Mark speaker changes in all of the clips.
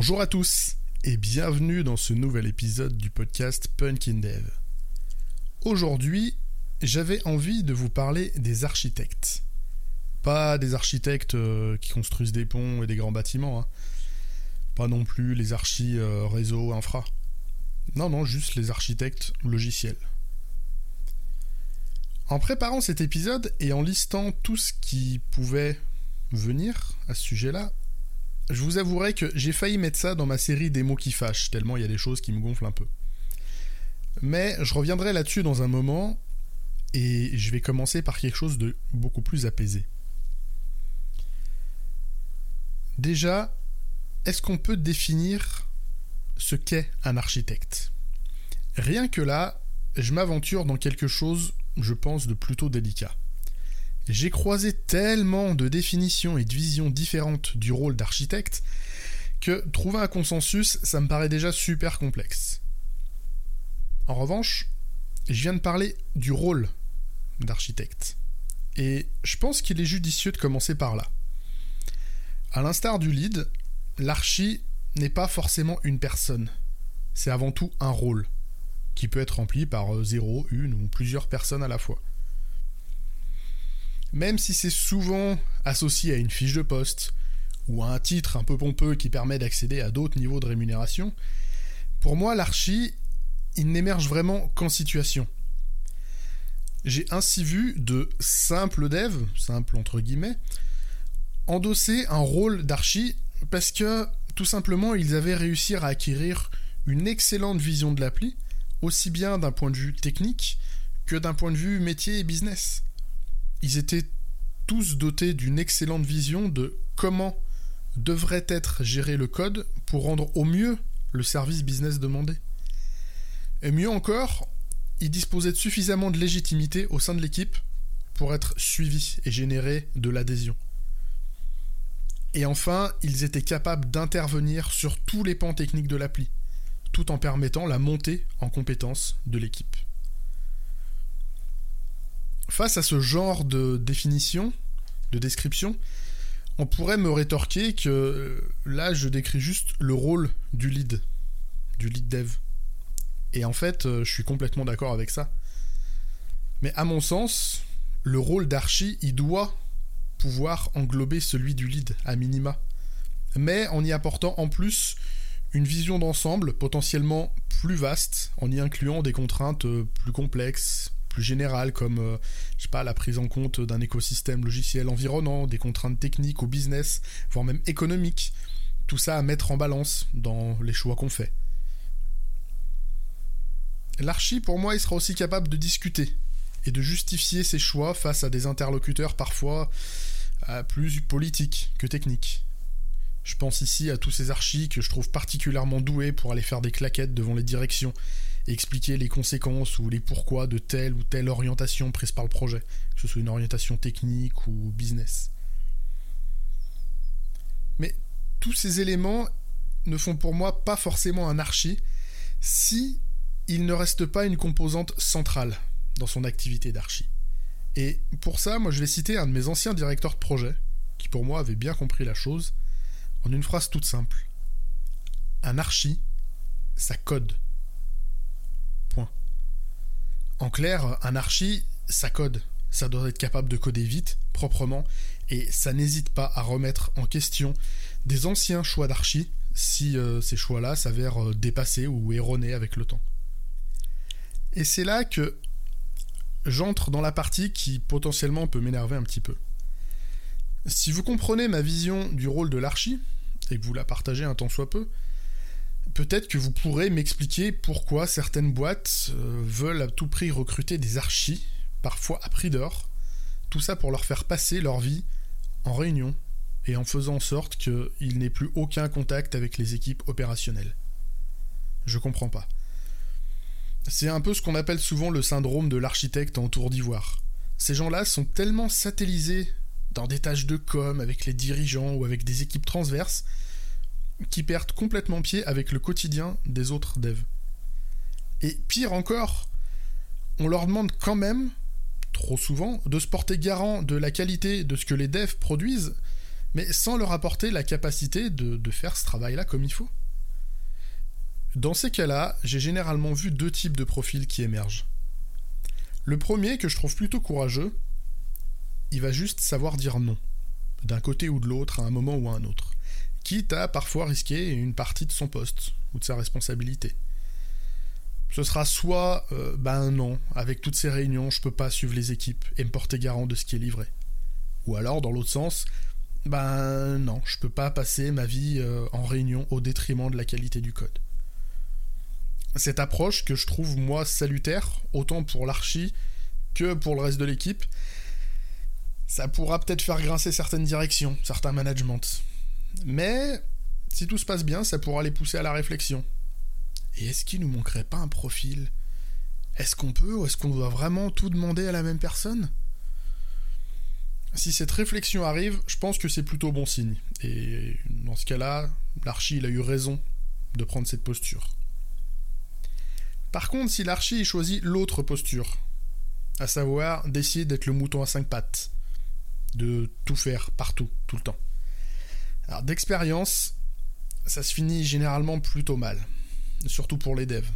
Speaker 1: Bonjour à tous et bienvenue dans ce nouvel épisode du podcast Punkin Dev. Aujourd'hui, j'avais envie de vous parler des architectes. Pas des architectes euh, qui construisent des ponts et des grands bâtiments. Hein. Pas non plus les archis euh, réseau infra. Non, non, juste les architectes logiciels. En préparant cet épisode et en listant tout ce qui pouvait venir à ce sujet-là, je vous avouerai que j'ai failli mettre ça dans ma série des mots qui fâchent, tellement il y a des choses qui me gonflent un peu. Mais je reviendrai là-dessus dans un moment, et je vais commencer par quelque chose de beaucoup plus apaisé. Déjà, est-ce qu'on peut définir ce qu'est un architecte? Rien que là, je m'aventure dans quelque chose, je pense, de plutôt délicat. J'ai croisé tellement de définitions et de visions différentes du rôle d'architecte que trouver un consensus, ça me paraît déjà super complexe. En revanche, je viens de parler du rôle d'architecte. Et je pense qu'il est judicieux de commencer par là. À l'instar du lead, l'archi n'est pas forcément une personne. C'est avant tout un rôle, qui peut être rempli par euh, zéro, une ou plusieurs personnes à la fois. Même si c'est souvent associé à une fiche de poste, ou à un titre un peu pompeux qui permet d'accéder à d'autres niveaux de rémunération, pour moi l'archi, il n'émerge vraiment qu'en situation. J'ai ainsi vu de simples devs, simples entre guillemets, endosser un rôle d'archi parce que tout simplement ils avaient réussi à acquérir une excellente vision de l'appli, aussi bien d'un point de vue technique que d'un point de vue métier et business. Ils étaient tous dotés d'une excellente vision de comment devrait être géré le code pour rendre au mieux le service business demandé. Et mieux encore, ils disposaient de suffisamment de légitimité au sein de l'équipe pour être suivis et générer de l'adhésion. Et enfin, ils étaient capables d'intervenir sur tous les pans techniques de l'appli, tout en permettant la montée en compétences de l'équipe. Face à ce genre de définition, de description, on pourrait me rétorquer que euh, là, je décris juste le rôle du lead, du lead dev. Et en fait, euh, je suis complètement d'accord avec ça. Mais à mon sens, le rôle d'archi, il doit pouvoir englober celui du lead, à minima. Mais en y apportant en plus une vision d'ensemble potentiellement plus vaste, en y incluant des contraintes euh, plus complexes, plus générales, comme euh, je la prise en compte d'un écosystème logiciel environnant, des contraintes techniques ou business, voire même économiques. Tout ça à mettre en balance dans les choix qu'on fait. L'archi, pour moi, il sera aussi capable de discuter et de justifier ses choix face à des interlocuteurs parfois euh, plus politiques que techniques. Je pense ici à tous ces archis que je trouve particulièrement doués pour aller faire des claquettes devant les directions expliquer les conséquences ou les pourquoi de telle ou telle orientation prise par le projet, que ce soit une orientation technique ou business. Mais tous ces éléments ne font pour moi pas forcément un archi si il ne reste pas une composante centrale dans son activité d'archi. Et pour ça, moi je vais citer un de mes anciens directeurs de projet, qui pour moi avait bien compris la chose, en une phrase toute simple. Un archi, ça code. En clair, un archi, ça code. Ça doit être capable de coder vite, proprement, et ça n'hésite pas à remettre en question des anciens choix d'archi si euh, ces choix-là s'avèrent euh, dépassés ou erronés avec le temps. Et c'est là que j'entre dans la partie qui potentiellement peut m'énerver un petit peu. Si vous comprenez ma vision du rôle de l'archi, et que vous la partagez un tant soit peu, peut-être que vous pourrez m'expliquer pourquoi certaines boîtes euh, veulent à tout prix recruter des archis, parfois à prix d'or, tout ça pour leur faire passer leur vie en réunion et en faisant en sorte qu'il n'ait plus aucun contact avec les équipes opérationnelles. Je comprends pas. C'est un peu ce qu'on appelle souvent le syndrome de l'architecte en tour d'ivoire. Ces gens-là sont tellement satellisés dans des tâches de com avec les dirigeants ou avec des équipes transverses qui perdent complètement pied avec le quotidien des autres devs. Et pire encore, on leur demande quand même, trop souvent, de se porter garant de la qualité de ce que les devs produisent, mais sans leur apporter la capacité de, faire ce travail-là comme il faut. Dans ces cas-là, j'ai généralement vu deux types de profils qui émergent. Le premier, que je trouve plutôt courageux, il va juste savoir dire non, d'un côté ou de l'autre, à un moment ou à un autre, quitte à parfois risquer une partie de son poste ou de sa responsabilité. Ce sera soit euh, ben non, avec toutes ces réunions, je peux pas suivre les équipes et me porter garant de ce qui est livré. Ou alors, dans l'autre sens, ben non, je peux pas passer ma vie euh, en réunion au détriment de la qualité du code. Cette approche que je trouve moi salutaire, autant pour l'archi que pour le reste de l'équipe, ça pourra peut-être faire grincer certaines directions, certains managements. Mais si tout se passe bien, ça pourra les pousser à la réflexion. Et est-ce qu'il nous manquerait pas un profil? Est-ce qu'on peut ou est-ce qu'on doit vraiment tout demander à la même personne? Si cette réflexion arrive, je pense que c'est plutôt bon signe. Et dans ce cas-là, l'archi, a eu raison de prendre cette posture. Par contre, si l'archi choisit l'autre posture, à savoir d'essayer d'être le mouton à cinq pattes, de tout faire partout, tout le temps. Alors d'expérience, ça se finit généralement plutôt mal surtout pour les devs.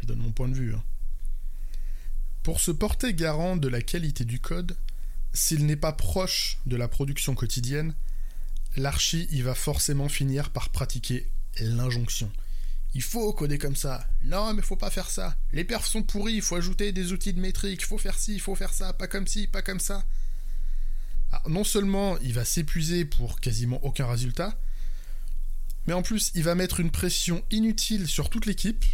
Speaker 1: Je donne mon point de vue. Hein. Pour se porter garant de la qualité du code, s'il n'est pas proche de la production quotidienne, l'archi il va forcément finir par pratiquer l'injonction. Il faut coder comme ça. Non, mais faut pas faire ça. Les perfs sont pourris, il faut ajouter des outils de métrique, faut faire ci, il faut faire ça, pas comme ci, pas comme ça. Non seulement il va s'épuiser pour quasiment aucun résultat, mais en plus, il va mettre une pression inutile sur toute l'équipe,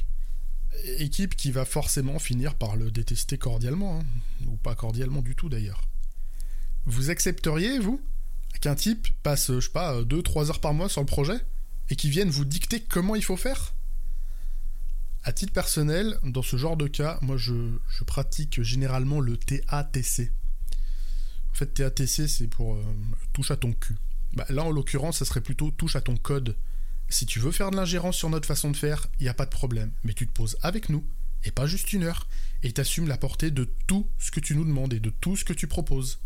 Speaker 1: équipe qui va forcément finir par le détester cordialement, hein. ou pas cordialement du tout d'ailleurs. Vous accepteriez, vous, qu'un type passe, je sais pas, 2-3 heures par mois sur le projet, et qu'il vienne vous dicter comment il faut faire? À titre personnel, dans ce genre de cas, moi je, pratique généralement le TATC. En fait, TATC, c'est pour euh, touche à ton cul. Bah, là, en l'occurrence, ça serait plutôt touche à ton code. Si tu veux faire de l'ingérence sur notre façon de faire, il n'y a pas de problème. Mais tu te poses avec nous, et pas juste une heure, et t'assumes la portée de tout ce que tu nous demandes et de tout ce que tu proposes.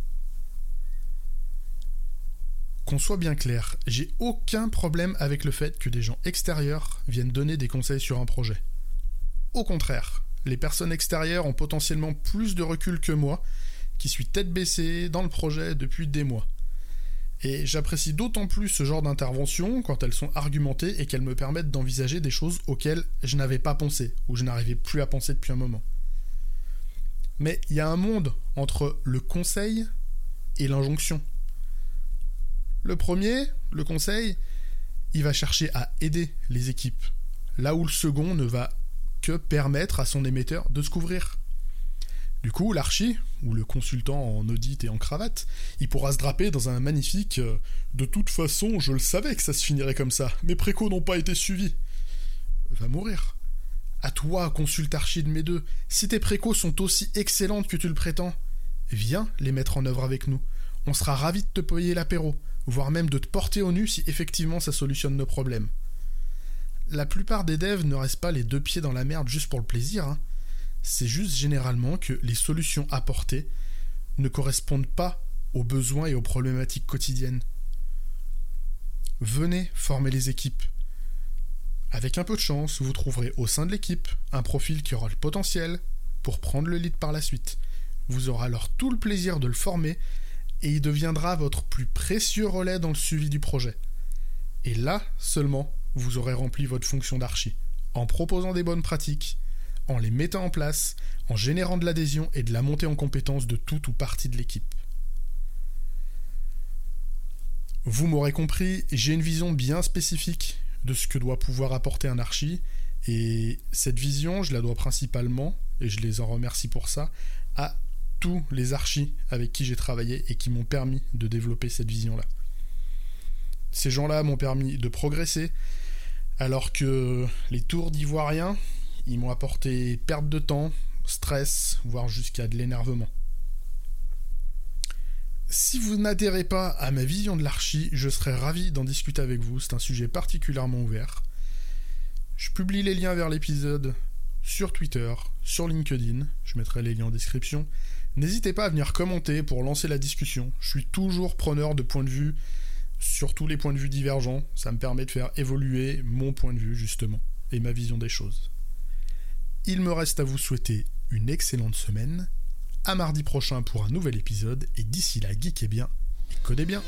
Speaker 1: Qu'on soit bien clair, j'ai aucun problème avec le fait que des gens extérieurs viennent donner des conseils sur un projet. Au contraire, les personnes extérieures ont potentiellement plus de recul que moi, qui suis tête baissée dans le projet depuis des mois. Et j'apprécie d'autant plus ce genre d'intervention quand elles sont argumentées et qu'elles me permettent d'envisager des choses auxquelles je n'avais pas pensé, ou je n'arrivais plus à penser depuis un moment. Mais il y a un monde entre le conseil et l'injonction. Le premier, le conseil, il va chercher à aider les équipes, là où le second ne va que permettre à son émetteur de se couvrir. Du coup, l'archi, ou le consultant en audit et en cravate, il pourra se draper dans un magnifique euh, De toute façon, je le savais que ça se finirait comme ça, mes précaux n'ont pas été suivis. Va mourir. À toi, consulte archi de mes deux, si tes précaux sont aussi excellentes que tu le prétends, viens les mettre en œuvre avec nous. On sera ravis de te payer l'apéro, voire même de te porter au nu si effectivement ça solutionne nos problèmes. La plupart des devs ne restent pas les deux pieds dans la merde juste pour le plaisir, hein c'est juste généralement que les solutions apportées ne correspondent pas aux besoins et aux problématiques quotidiennes. Venez former les équipes. Avec un peu de chance, vous trouverez au sein de l'équipe un profil qui aura le potentiel pour prendre le lead par la suite. Vous aurez alors tout le plaisir de le former et il deviendra votre plus précieux relais dans le suivi du projet. Et là seulement, vous aurez rempli votre fonction d'archi, en proposant des bonnes pratiques, en les mettant en place, en générant de l'adhésion et de la montée en compétence de toute ou partie de l'équipe. Vous m'aurez compris, j'ai une vision bien spécifique de ce que doit pouvoir apporter un archi, et cette vision, je la dois principalement, et je les en remercie pour ça, à tous les archis avec qui j'ai travaillé et qui m'ont permis de développer cette vision-là. Ces gens-là m'ont permis de progresser, alors que les tours d'ivoiriens, ils m'ont apporté perte de temps, stress, voire jusqu'à de l'énervement. Si vous n'adhérez pas à ma vision de l'archi, je serais ravi d'en discuter avec vous, c'est un sujet particulièrement ouvert. Je publie les liens vers l'épisode sur Twitter, sur LinkedIn, je mettrai les liens en description. N'hésitez pas à venir commenter pour lancer la discussion, je suis toujours preneur de points de vue sur tous les points de vue divergents. Ça me permet de faire évoluer mon point de vue, justement, et ma vision des choses. Il me reste à vous souhaiter une excellente semaine. À mardi prochain pour un nouvel épisode, et d'ici là, geekez bien et codez bien.